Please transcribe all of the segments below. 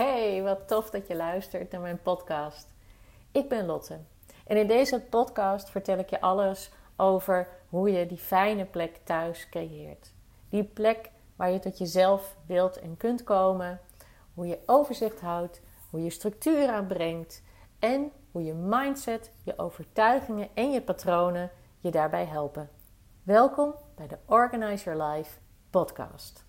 Hey, wat tof dat je luistert naar mijn podcast. Ik ben Lotte en in deze podcast vertel ik je alles over hoe je die fijne plek thuis creëert. Die plek waar je tot jezelf wilt en kunt komen, hoe je overzicht houdt, hoe je structuur aanbrengt en hoe je mindset, je overtuigingen en je patronen je daarbij helpen. Welkom bij de Organize Your Life podcast.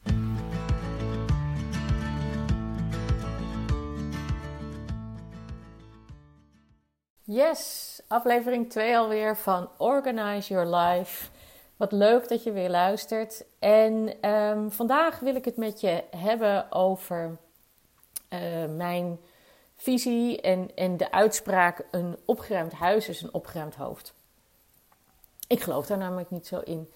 Yes, aflevering 2 alweer van Organize Your Life. Wat leuk dat je weer luistert. En ehm, vandaag wil ik het met je hebben over uh, mijn visie en, en de uitspraak: een opgeruimd huis is een opgeruimd hoofd. Ik geloof daar namelijk niet zo in.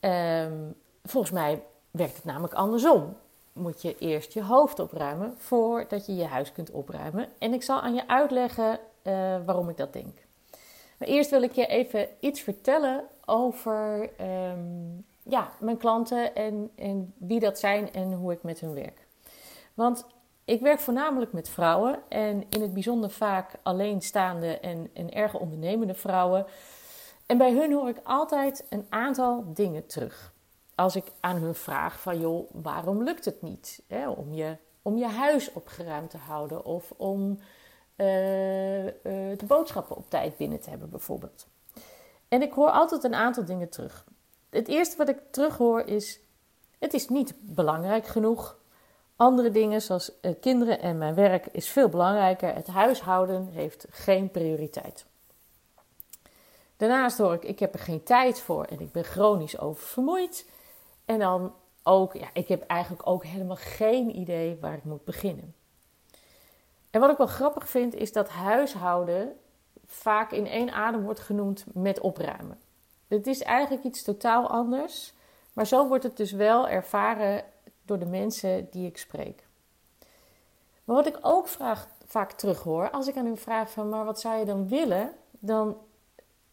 Um, volgens mij werkt het namelijk andersom. Moet je eerst je hoofd opruimen voordat je je huis kunt opruimen. En ik zal aan je uitleggen uh, waarom ik dat denk. Maar eerst wil ik je even iets vertellen over um, ja, mijn klanten en, en wie dat zijn en hoe ik met hun werk. Want ik werk voornamelijk met vrouwen en in het bijzonder vaak alleenstaande en, en erg ondernemende vrouwen. En bij hun hoor ik altijd een aantal dingen terug. Als ik aan hun vraag van joh, waarom lukt het niet? Hè, om, je, om je huis opgeruimd te houden of om uh, uh, de boodschappen op tijd binnen te hebben bijvoorbeeld. En ik hoor altijd een aantal dingen terug. Het eerste wat ik terughoor is: het is niet belangrijk genoeg. Andere dingen zoals uh, kinderen en mijn werk is veel belangrijker. Het huishouden heeft geen prioriteit. Daarnaast hoor ik: ik heb er geen tijd voor en ik ben chronisch oververmoeid. En dan ook, ja, ik heb eigenlijk ook helemaal geen idee waar ik moet beginnen. En wat ik wel grappig vind, is dat huishouden vaak in één adem wordt genoemd met opruimen. Het is eigenlijk iets totaal anders, maar zo wordt het dus wel ervaren door de mensen die ik spreek. Maar wat ik ook vraag, vaak terughoor, als ik aan hun vraag van, maar wat zou je dan willen? Dan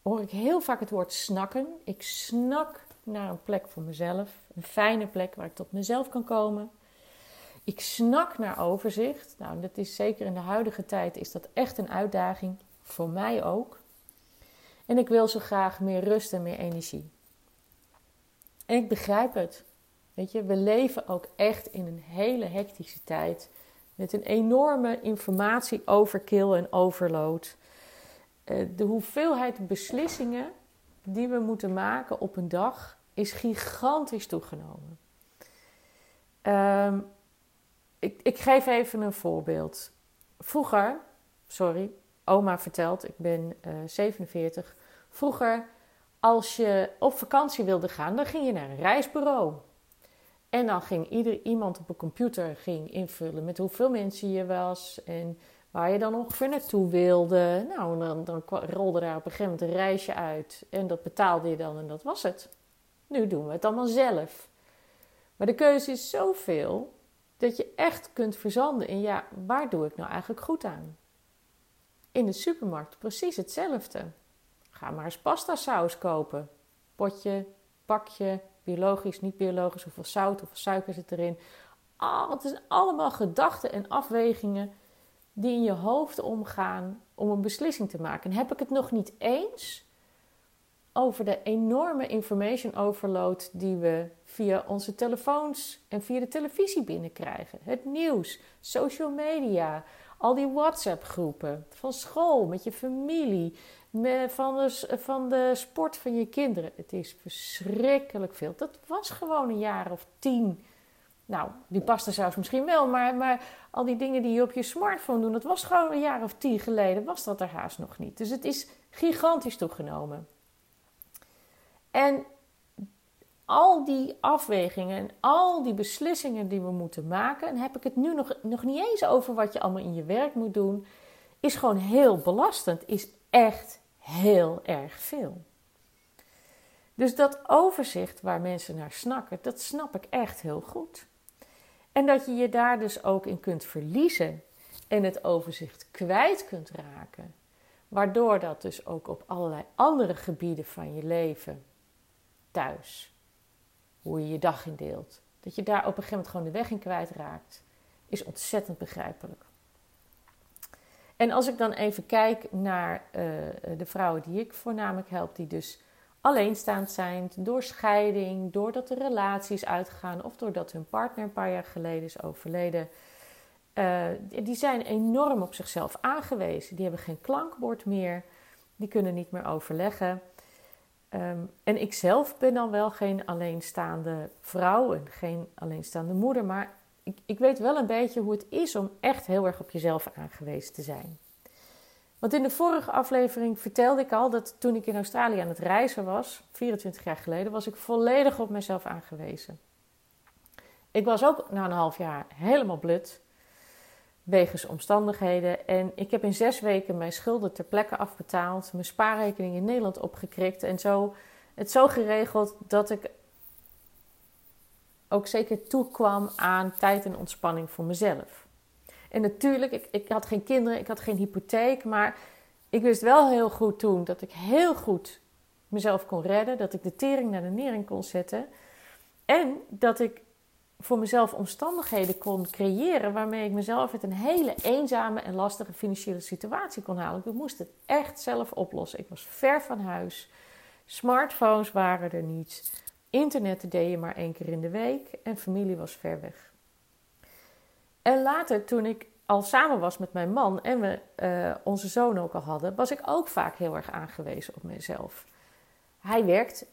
hoor ik heel vaak het woord snakken. Ik snak naar een plek voor mezelf, een fijne plek waar ik tot mezelf kan komen. Ik snak naar overzicht. Nou, dat is zeker in de huidige tijd is dat echt een uitdaging. Voor mij ook. En ik wil zo graag meer rust en meer energie. En ik begrijp het. Weet je, we leven ook echt in een hele hectische tijd. Met een enorme informatie-overkill en overload. Eh, de hoeveelheid beslissingen die we moeten maken op een dag is gigantisch toegenomen. Um, ik, ik geef even een voorbeeld. Vroeger, sorry, oma vertelt, ik ben uh, eh, 47. Vroeger, als je op vakantie wilde gaan, dan ging je naar een reisbureau. En dan ging ieder iemand op een computer ging invullen met hoeveel mensen je was en waar je dan ongeveer naartoe wilde. Nou, dan, dan rolde daar op een gegeven moment een reisje uit en dat betaalde je dan en dat was het. Nu doen we het allemaal zelf. Maar de keuze is zoveel dat je echt kunt verzanden in ja, waar doe ik nou eigenlijk goed aan? In de supermarkt precies hetzelfde. Ga maar eens pasta saus kopen. Potje, pakje, biologisch, niet biologisch, hoeveel zout, hoeveel suiker zit erin. Oh, het zijn allemaal gedachten en afwegingen die in je hoofd omgaan om een beslissing te maken. En heb ik het nog niet eens over de enorme information overload die we via onze telefoons en via de televisie binnenkrijgen. Het nieuws, social media, al die WhatsApp-groepen van school, met je familie, van, de, van de sport van je kinderen. Het is verschrikkelijk veel. Dat was gewoon een jaar of tien. Nou, die pasta zelfs misschien wel, maar, maar al die dingen die je op je smartphone doet, dat was gewoon een jaar of tien geleden, was dat er haast nog niet. Dus het is gigantisch toegenomen. En al die afwegingen en al die beslissingen die we moeten maken, en heb ik het nu nog, nog niet eens over wat je allemaal in je werk moet doen, is gewoon heel belastend, is echt heel erg veel. Dus dat overzicht waar mensen naar snakken, dat snap ik echt heel goed. En dat je je daar dus ook in kunt verliezen en het overzicht kwijt kunt raken, waardoor dat dus ook op allerlei andere gebieden van je leven thuis. Hoe je je dag indeelt. Dat je daar op een gegeven moment gewoon de weg in kwijtraakt. is ontzettend begrijpelijk. En als ik dan even kijk naar uh, de vrouwen die ik voornamelijk help, die dus alleenstaand zijn, door scheiding, doordat de relatie is uitgegaan of doordat hun partner een paar jaar geleden is overleden. Uh, die zijn enorm op zichzelf aangewezen. Die hebben geen klankbord meer, die kunnen niet meer overleggen. Um, en ik zelf ben dan wel geen alleenstaande vrouw en geen alleenstaande moeder, maar ik, ik weet wel een beetje hoe het is om echt heel erg op jezelf aangewezen te zijn. Want in de vorige aflevering vertelde ik al dat toen ik in Australië aan het reizen was, 24 jaar geleden, was ik volledig op mezelf aangewezen. Ik was ook na een half jaar helemaal blut, wegens omstandigheden. En ik heb in zes weken mijn schulden ter plekke afbetaald, mijn spaarrekening in Nederland opgekrikt en zo het zo geregeld dat ik ook zeker toekwam aan tijd en ontspanning voor mezelf. En natuurlijk, ik, ik had geen kinderen, ik had geen hypotheek, maar ik wist wel heel goed toen dat ik heel goed mezelf kon redden, dat ik de tering naar de nering kon zetten en dat ik voor mezelf omstandigheden kon creëren waarmee ik mezelf uit een hele eenzame en lastige financiële situatie kon halen. Ik moest het echt zelf oplossen. Ik was ver van huis. Smartphones waren er niet. Internet deed je maar één keer in de week en familie was ver weg. En later, toen ik al samen was met mijn man en we uh, onze zoon ook al hadden, was ik ook vaak heel erg aangewezen op mezelf. Hij werkt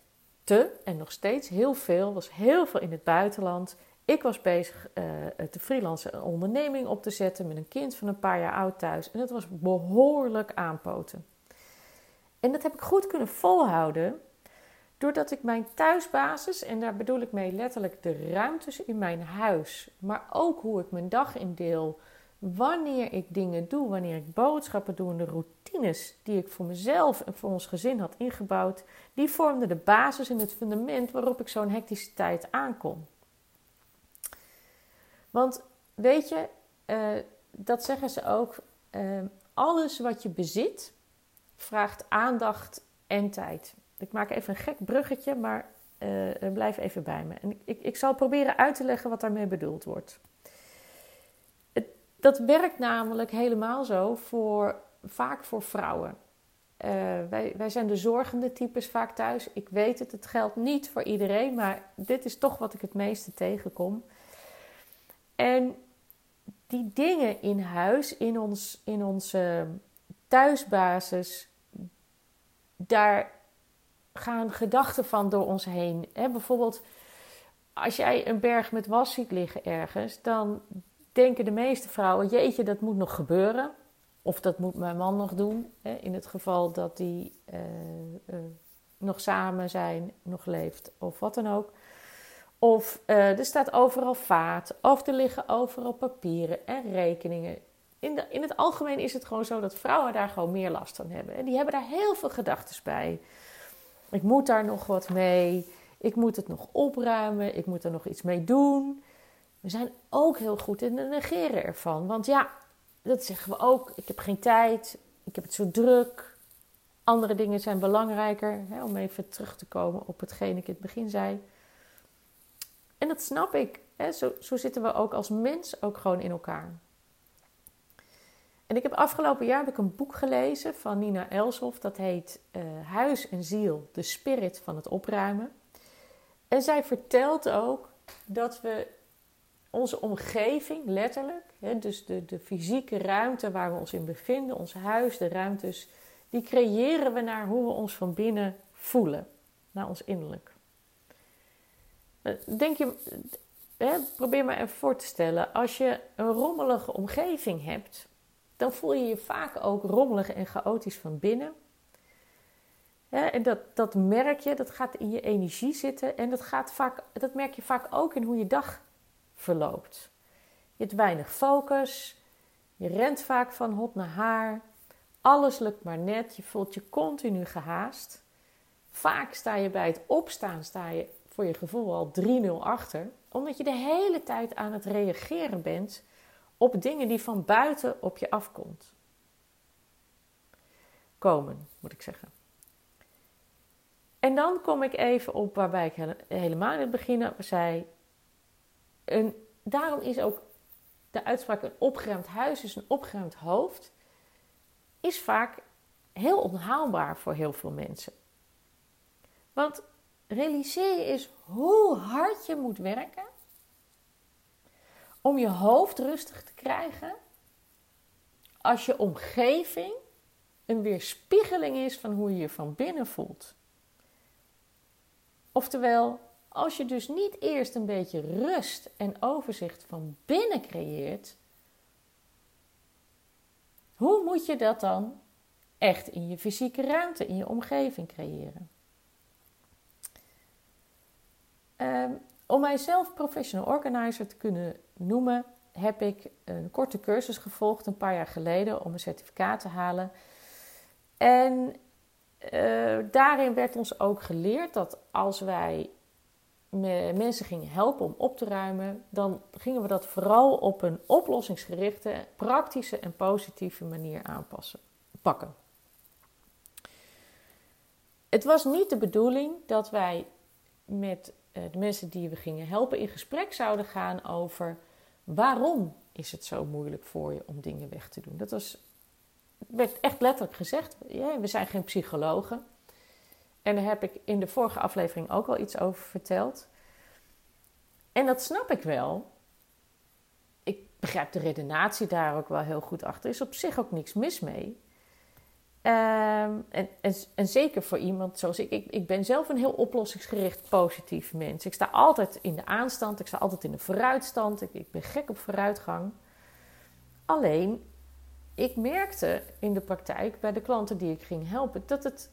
te en nog steeds heel veel, was heel veel in het buitenland. Ik was bezig uh, te freelancen een onderneming op te zetten met een kind van een paar jaar oud thuis. En dat was behoorlijk aanpoten. En dat heb ik goed kunnen volhouden Doordat ik mijn thuisbasis, en daar bedoel ik mee letterlijk de ruimtes in mijn huis, maar ook hoe ik mijn dag indeel, wanneer ik dingen doe, wanneer ik boodschappen doe en de routines die ik voor mezelf en voor ons gezin had ingebouwd, die vormden de basis en het fundament waarop ik zo'n hectische tijd aankom. Want weet je, uh, dat zeggen ze ook, uh, alles wat je bezit vraagt aandacht en tijd. Ik maak even een gek bruggetje, maar uh, blijf even bij me. En ik, ik zal proberen uit te leggen wat daarmee bedoeld wordt. Het, dat werkt namelijk helemaal zo voor, vaak voor vrouwen. Wij, wij zijn de zorgende types vaak thuis. Ik weet het, het geldt niet voor iedereen, maar dit is toch wat ik het meeste tegenkom. En die dingen in huis, in, ons, in onze thuisbasis, daar gaan gedachten van door ons heen. Hè, bijvoorbeeld, als jij een berg met was ziet liggen ergens, dan denken de meeste vrouwen: jeetje, dat moet nog gebeuren. Of dat moet mijn man nog doen. In het geval dat die uh, uh, nog samen zijn, nog leeft of wat dan ook. Of uh, er staat overal vaat, of er liggen overal papieren en rekeningen. In, de, in het algemeen is het gewoon zo dat vrouwen daar gewoon meer last van hebben. En die hebben daar heel veel gedachten bij. Ik moet daar nog wat mee. Ik moet het nog opruimen. Ik moet er nog iets mee doen. We zijn ook heel goed in het negeren ervan. Want ja, dat zeggen we ook. Ik heb geen tijd. Ik heb het zo druk. Andere dingen zijn belangrijker. Hè, om even terug te komen op hetgeen ik in het begin zei. En dat snap ik. Hè. Zo, zo zitten we ook als mens ook gewoon in elkaar. En ik heb afgelopen jaar heb ik een boek gelezen van Nina Elshoff. Dat heet uh, Huis en Ziel, de spirit van het opruimen. En zij vertelt ook dat we onze omgeving, letterlijk, hè, dus de, de fysieke ruimte waar we ons in bevinden, ons huis, de ruimtes, die creëren we naar hoe we ons van binnen voelen, naar ons innerlijk. Eh, denk je, hè, probeer maar even voor te stellen, als je een rommelige omgeving hebt, dan voel je je vaak ook rommelig en chaotisch van binnen. en dat, dat merk je, dat gaat in je energie zitten en dat, gaat vaak, dat merk je vaak ook in hoe je dag verloopt. Je hebt weinig focus, je rent vaak van hot naar haar, alles lukt maar net, je voelt je continu gehaast. Vaak sta je bij het opstaan, sta je voor je gevoel al 3-0 achter, omdat je de hele tijd aan het reageren bent op dingen die van buiten op je afkomt. Komen, moet ik zeggen. En dan kom ik even op waarbij ik helemaal in het begin zei. En daarom is ook de uitspraak een opgeruimd huis is een opgeruimd hoofd, is vaak heel onhaalbaar voor heel veel mensen. Want realiseer je is hoe hard je moet werken om je hoofd rustig te krijgen als je omgeving een weerspiegeling is van hoe je je van binnen voelt. Oftewel, als je dus niet eerst een beetje rust en overzicht van binnen creëert, hoe moet je dat dan echt in je fysieke ruimte, in je omgeving creëren? Um, om mijzelf professional organizer te kunnen noemen, heb ik een korte cursus gevolgd een paar jaar geleden om een certificaat te halen. En uh, daarin werd ons ook geleerd dat als wij mensen gingen helpen om op te ruimen, dan gingen we dat vooral op een oplossingsgerichte, praktische en positieve manier aanpassen, pakken. Het was niet de bedoeling dat wij met eh, de mensen die we gingen helpen in gesprek zouden gaan over waarom is het zo moeilijk voor je om dingen weg te doen. Dat was, werd echt letterlijk gezegd. Ja, we zijn geen psychologen. En daar heb ik in de vorige aflevering ook al iets over verteld. En dat snap ik wel. Ik begrijp de redenatie daar ook wel heel goed achter. Er is op zich ook niks mis mee. Ehm, en, zeker voor iemand zoals ik. ik. Ik ben zelf een heel oplossingsgericht positief mens. Ik sta altijd in de aanstand. Ik sta altijd in de vooruitstand. Ik, ik ben gek op vooruitgang. Alleen, ik merkte in de praktijk bij de klanten die ik ging helpen dat het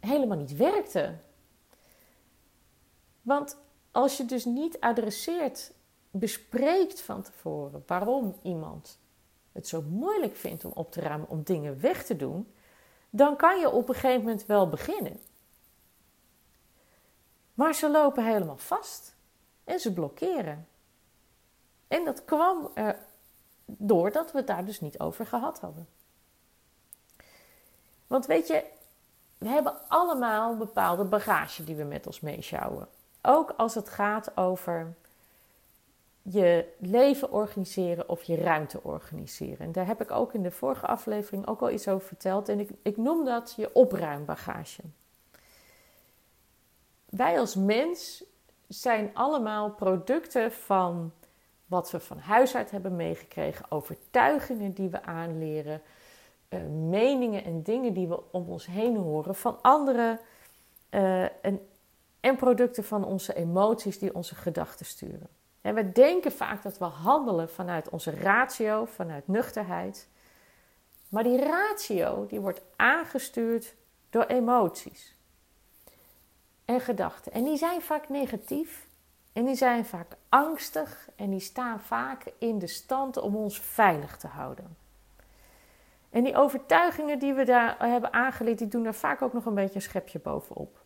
helemaal niet werkte. Want als je dus niet adresseert, bespreekt van tevoren waarom iemand het zo moeilijk vindt om op te ruimen, om dingen weg te doen, dan kan je op een gegeven moment wel beginnen. Maar ze lopen helemaal vast en ze blokkeren. En dat kwam er doordat we het daar dus niet over gehad hadden. Want weet je, we hebben allemaal bepaalde bagage die we met ons meeschouwen. Ook als het gaat over je leven organiseren of je ruimte organiseren. En daar heb ik ook in de vorige aflevering ook al iets over verteld. En ik, ik noem dat je opruimbagage. Wij als mens zijn allemaal producten van wat we van huis uit hebben meegekregen, overtuigingen die we aanleren, uh, meningen en dingen die we om ons heen horen van anderen uh, en, en producten van onze emoties die onze gedachten sturen. En we denken vaak dat we handelen vanuit onze ratio, vanuit nuchterheid. Maar die ratio die wordt aangestuurd door emoties en gedachten. En die zijn vaak negatief en die zijn vaak angstig en die staan vaak in de stand om ons veilig te houden. En die overtuigingen die we daar hebben aangeleerd, die doen er vaak ook nog een beetje een schepje bovenop.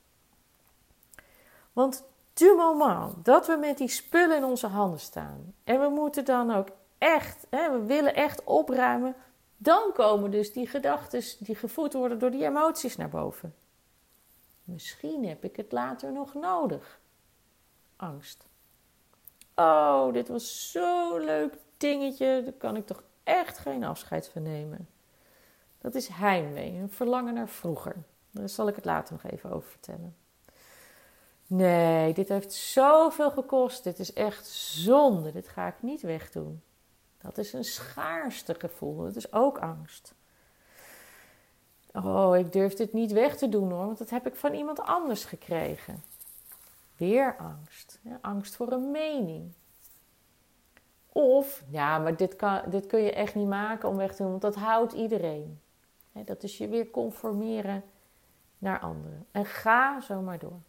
Want moment dat we met die spullen in onze handen staan en we moeten dan ook echt, hè, we willen echt opruimen, dan komen dus die gedachten die gevoed worden door die emoties naar boven. Misschien heb ik het later nog nodig. Angst. Oh, dit was zo'n leuk dingetje, daar kan ik toch echt geen afscheid van nemen. Dat is heimwee, een verlangen naar vroeger. Daar zal ik het later nog even over vertellen. Nee, dit heeft zoveel gekost. Dit is echt zonde. Dit ga ik niet wegdoen. Dat is een schaarste gevoel. Dat is ook angst. Oh, ik durf dit niet weg te doen hoor, want dat heb ik van iemand anders gekregen. Weer angst. Angst voor een mening. Of, ja, maar dit, kan, dit kun je echt niet maken om weg te doen, want dat houdt iedereen. dat is je weer conformeren naar anderen. En ga zo maar door.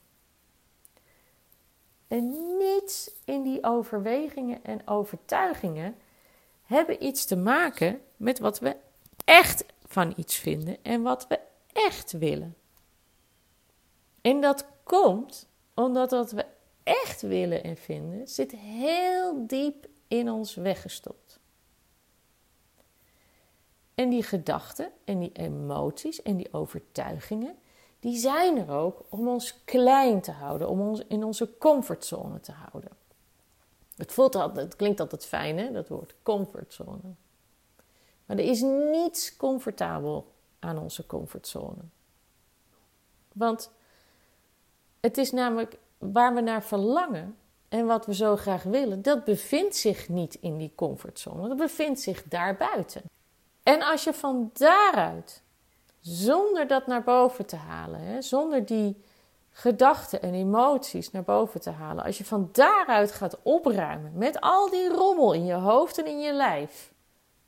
En niets in die overwegingen en overtuigingen hebben iets te maken met wat we echt van iets vinden en wat we echt willen. En dat komt omdat wat we echt willen en vinden zit heel diep in ons weggestopt. En die gedachten en die emoties en die overtuigingen, die zijn er ook om ons klein te houden, om ons in onze comfortzone te houden. Het, voelt altijd, het klinkt altijd fijn, hè, dat woord comfortzone. Maar er is niets comfortabel aan onze comfortzone. Want het is namelijk waar we naar verlangen en wat we zo graag willen, dat bevindt zich niet in die comfortzone. Dat bevindt zich daarbuiten. En als je van daaruit, zonder dat naar boven te halen, hè, zonder die gedachten en emoties naar boven te halen, als je van daaruit gaat opruimen met al die rommel in je hoofd en in je lijf,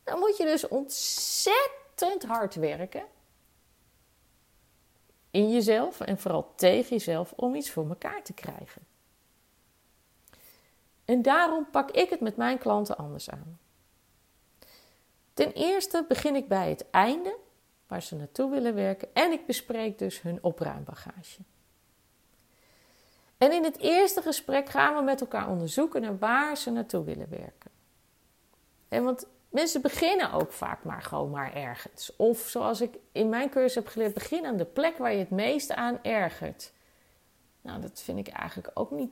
dan moet je dus ontzettend hard werken in jezelf en vooral tegen jezelf om iets voor elkaar te krijgen. En daarom pak ik het met mijn klanten anders aan. Ten eerste begin ik bij het einde, waar ze naartoe willen werken, en ik bespreek dus hun opruimbagage. En in het eerste gesprek gaan we met elkaar onderzoeken naar waar ze naartoe willen werken. En want mensen beginnen ook vaak maar gewoon maar ergens. Of zoals ik in mijn cursus heb geleerd, begin aan de plek waar je het meeste aan ergert. Nou, dat vind ik eigenlijk ook niet,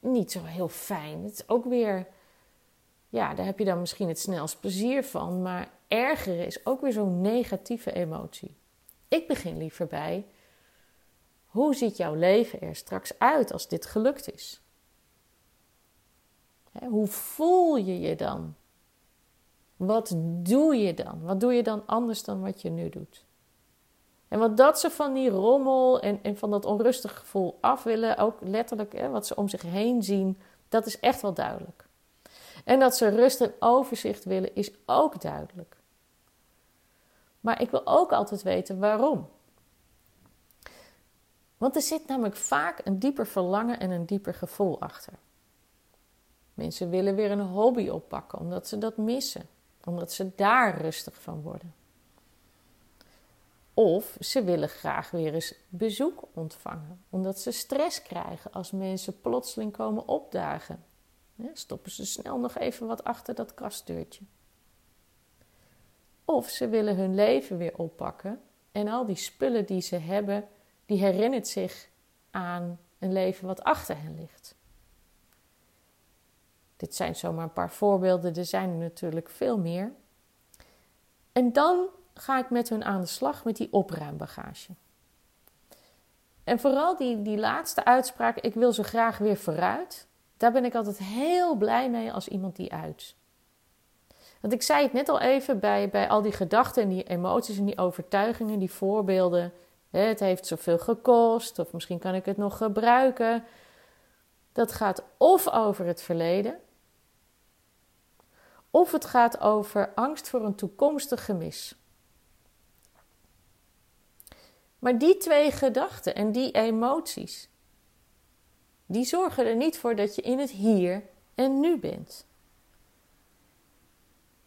niet zo heel fijn. Het is ook weer, ja, daar heb je dan misschien het snelst plezier van. Maar ergeren is ook weer zo'n negatieve emotie. Ik begin liever bij, hoe ziet jouw leven er straks uit als dit gelukt is? Hoe voel je je dan? Wat doe je dan? Wat doe je dan anders dan wat je nu doet? En wat dat ze van die rommel en, van dat onrustige gevoel af willen, ook letterlijk hè, wat ze om zich heen zien, dat is echt wel duidelijk. En dat ze rust en overzicht willen, is ook duidelijk. Maar ik wil ook altijd weten waarom. Want er zit namelijk vaak een dieper verlangen en een dieper gevoel achter. Mensen willen weer een hobby oppakken omdat ze dat missen omdat ze daar rustig van worden. Of ze willen graag weer eens bezoek ontvangen, omdat ze stress krijgen als mensen plotseling komen opdagen. stoppen ze snel nog even wat achter dat kastdeurtje. Of ze willen hun leven weer oppakken en al die spullen die ze hebben, die herinnert zich aan een leven wat achter hen ligt. Dit zijn zomaar een paar voorbeelden, er zijn er natuurlijk veel meer. En dan ga ik met hun aan de slag met die opruimbagage. En vooral die, die laatste uitspraak, ik wil ze graag weer vooruit. Daar ben ik altijd heel blij mee als iemand die uit. Want ik zei het net al even bij, bij al die gedachten en die emoties en die overtuigingen, die voorbeelden. Het heeft zoveel gekost, of misschien kan ik het nog gebruiken. Dat gaat of over het verleden, of het gaat over angst voor een toekomstig gemis. Maar die twee gedachten en die emoties, die zorgen er niet voor dat je in het hier en nu bent.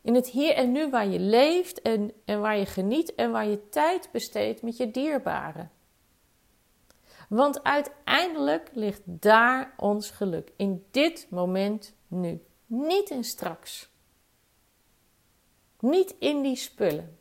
In het hier en nu waar je leeft en, en waar je geniet en waar je tijd besteedt met je dierbaren. Want uiteindelijk ligt daar ons geluk. In dit moment nu. Niet in straks. Niet in die spullen.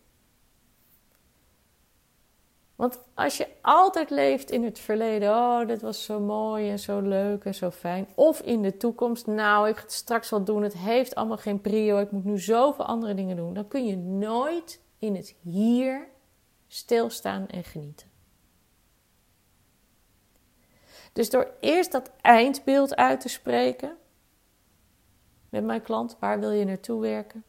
Want als je altijd leeft in het verleden, oh, dit was zo mooi en zo leuk en zo fijn. Of in de toekomst, nou, ik ga het straks wel doen, het heeft allemaal geen prio, ik moet nu zoveel andere dingen doen. Dan kun je nooit in het hier stilstaan en genieten. Dus door eerst dat eindbeeld uit te spreken met mijn klant, waar wil je naartoe werken?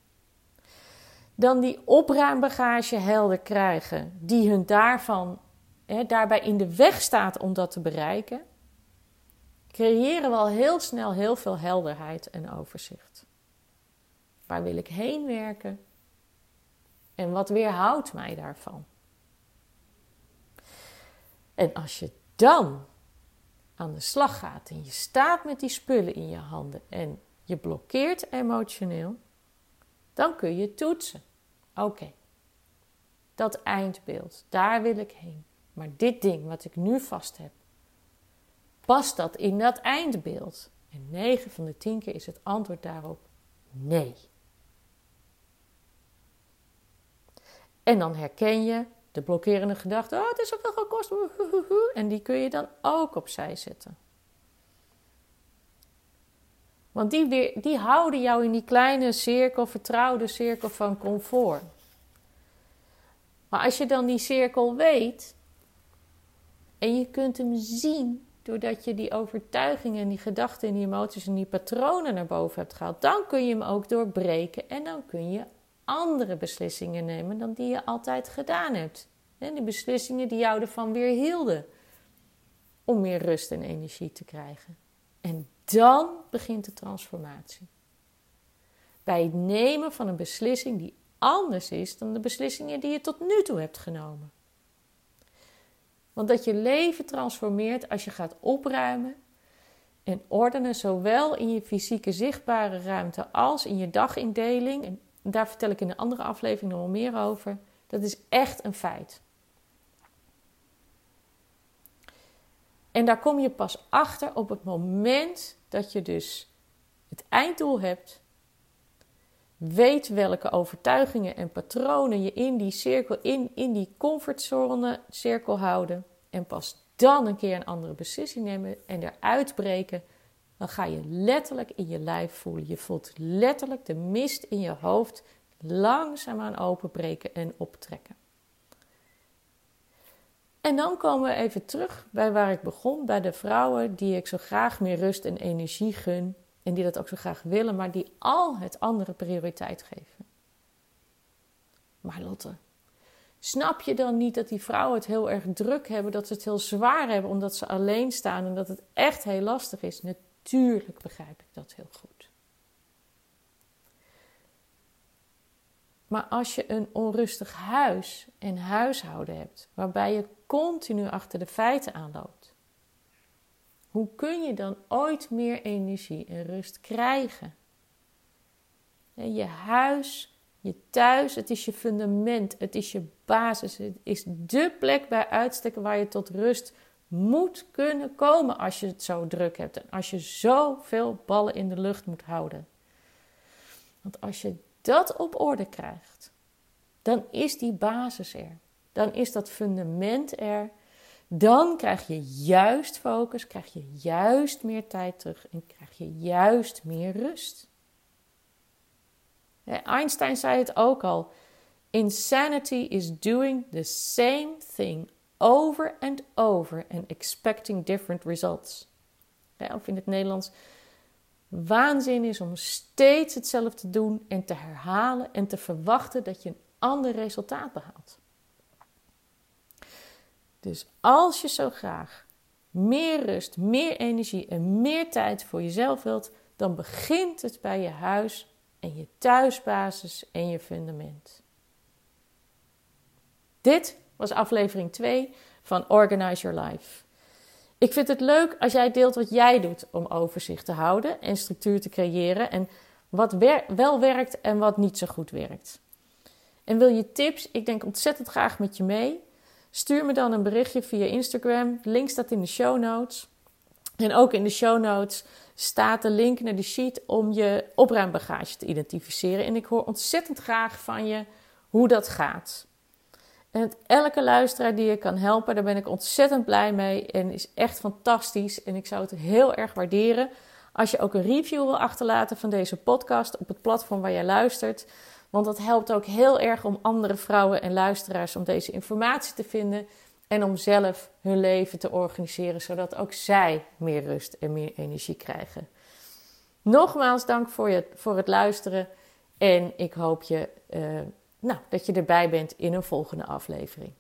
Dan die opruimbagage helder krijgen, die hun daarvan, hè, daarbij in de weg staat om dat te bereiken, creëren we al heel snel heel veel helderheid en overzicht. Waar wil ik heen werken? En wat weerhoudt mij daarvan? En als je dan aan de slag gaat en je staat met die spullen in je handen en je blokkeert emotioneel, dan kun je toetsen. Oké, dat eindbeeld, daar wil ik heen. Maar dit ding wat ik nu vast heb, past dat in dat eindbeeld? En 9 van de 10 keer is het antwoord daarop nee. En dan herken je de blokkerende gedachte: oh, het is zoveel gekost. En die kun je dan ook opzij zetten. Want die, die houden jou in die kleine cirkel, vertrouwde cirkel van comfort. Maar als je dan die cirkel weet en je kunt hem zien doordat je die overtuigingen en die gedachten en die emoties en die patronen naar boven hebt gehaald, dan kun je hem ook doorbreken en dan kun je andere beslissingen nemen dan die je altijd gedaan hebt. En die beslissingen die jou ervan weer hielden om meer rust en energie te krijgen. En dan begint de transformatie. Bij het nemen van een beslissing die anders is dan de beslissingen die je tot nu toe hebt genomen. Want dat je leven transformeert als je gaat opruimen en ordenen, zowel in je fysieke zichtbare ruimte als in je dagindeling. En daar vertel ik in een andere aflevering nog wel meer over. Dat is echt een feit. En daar kom je pas achter op het moment dat je dus het einddoel hebt. Weet welke overtuigingen en patronen je in die cirkel, in, in die comfortzone cirkel houden. En pas dan een keer een andere beslissing nemen en eruit breken. Dan ga je letterlijk in je lijf voelen. Je voelt letterlijk de mist in je hoofd langzaamaan openbreken en optrekken. En dan komen we even terug bij waar ik begon, bij de vrouwen die ik zo graag meer rust en energie gun en die dat ook zo graag willen, maar die al het andere prioriteit geven. Maar Lotte, snap je dan niet dat die vrouwen het heel erg druk hebben, dat ze het heel zwaar hebben omdat ze alleen staan en dat het echt heel lastig is? Natuurlijk begrijp ik dat heel goed. Maar als je een onrustig huis en huishouden hebt, waarbij je continu achter de feiten aanloopt, hoe kun je dan ooit meer energie en rust krijgen? Je huis, je thuis, het is je fundament, het is je basis, het is de plek bij uitstek waar je tot rust moet kunnen komen als je het zo druk hebt en als je zoveel ballen in de lucht moet houden. Want als je dat op orde krijgt, dan is die basis er. Dan is dat fundament er. Dan krijg je juist focus, krijg je juist meer tijd terug en krijg je juist meer rust. Einstein zei het ook al. Insanity is doing the same thing over and over and expecting different results. of in het Nederlands waanzin is om steeds hetzelfde te doen en te herhalen en te verwachten dat je een ander resultaat behaalt. Dus als je zo graag meer rust, meer energie en meer tijd voor jezelf wilt, dan begint het bij je huis en je thuisbasis en je fundament. Dit was aflevering 2 van Organize Your Life. Ik vind het leuk als jij deelt wat jij doet om overzicht te houden en structuur te creëren en wat wel werkt en wat niet zo goed werkt. En wil je tips? Ik denk ontzettend graag met je mee. Stuur me dan een berichtje via Instagram. De link staat in de show notes. En ook in de show notes staat de link naar de sheet om je opruimbagage te identificeren. En ik hoor ontzettend graag van je hoe dat gaat. En elke luisteraar die je kan helpen, daar ben ik ontzettend blij mee. En is echt fantastisch. En ik zou het heel erg waarderen als je ook een review wil achterlaten van deze podcast op het platform waar jij luistert. Want dat helpt ook heel erg om andere vrouwen en luisteraars om deze informatie te vinden. En om zelf hun leven te organiseren, zodat ook zij meer rust en meer energie krijgen. Nogmaals dank voor, je, voor het luisteren. En ik hoop je. Uh, nou, dat je erbij bent in een volgende aflevering.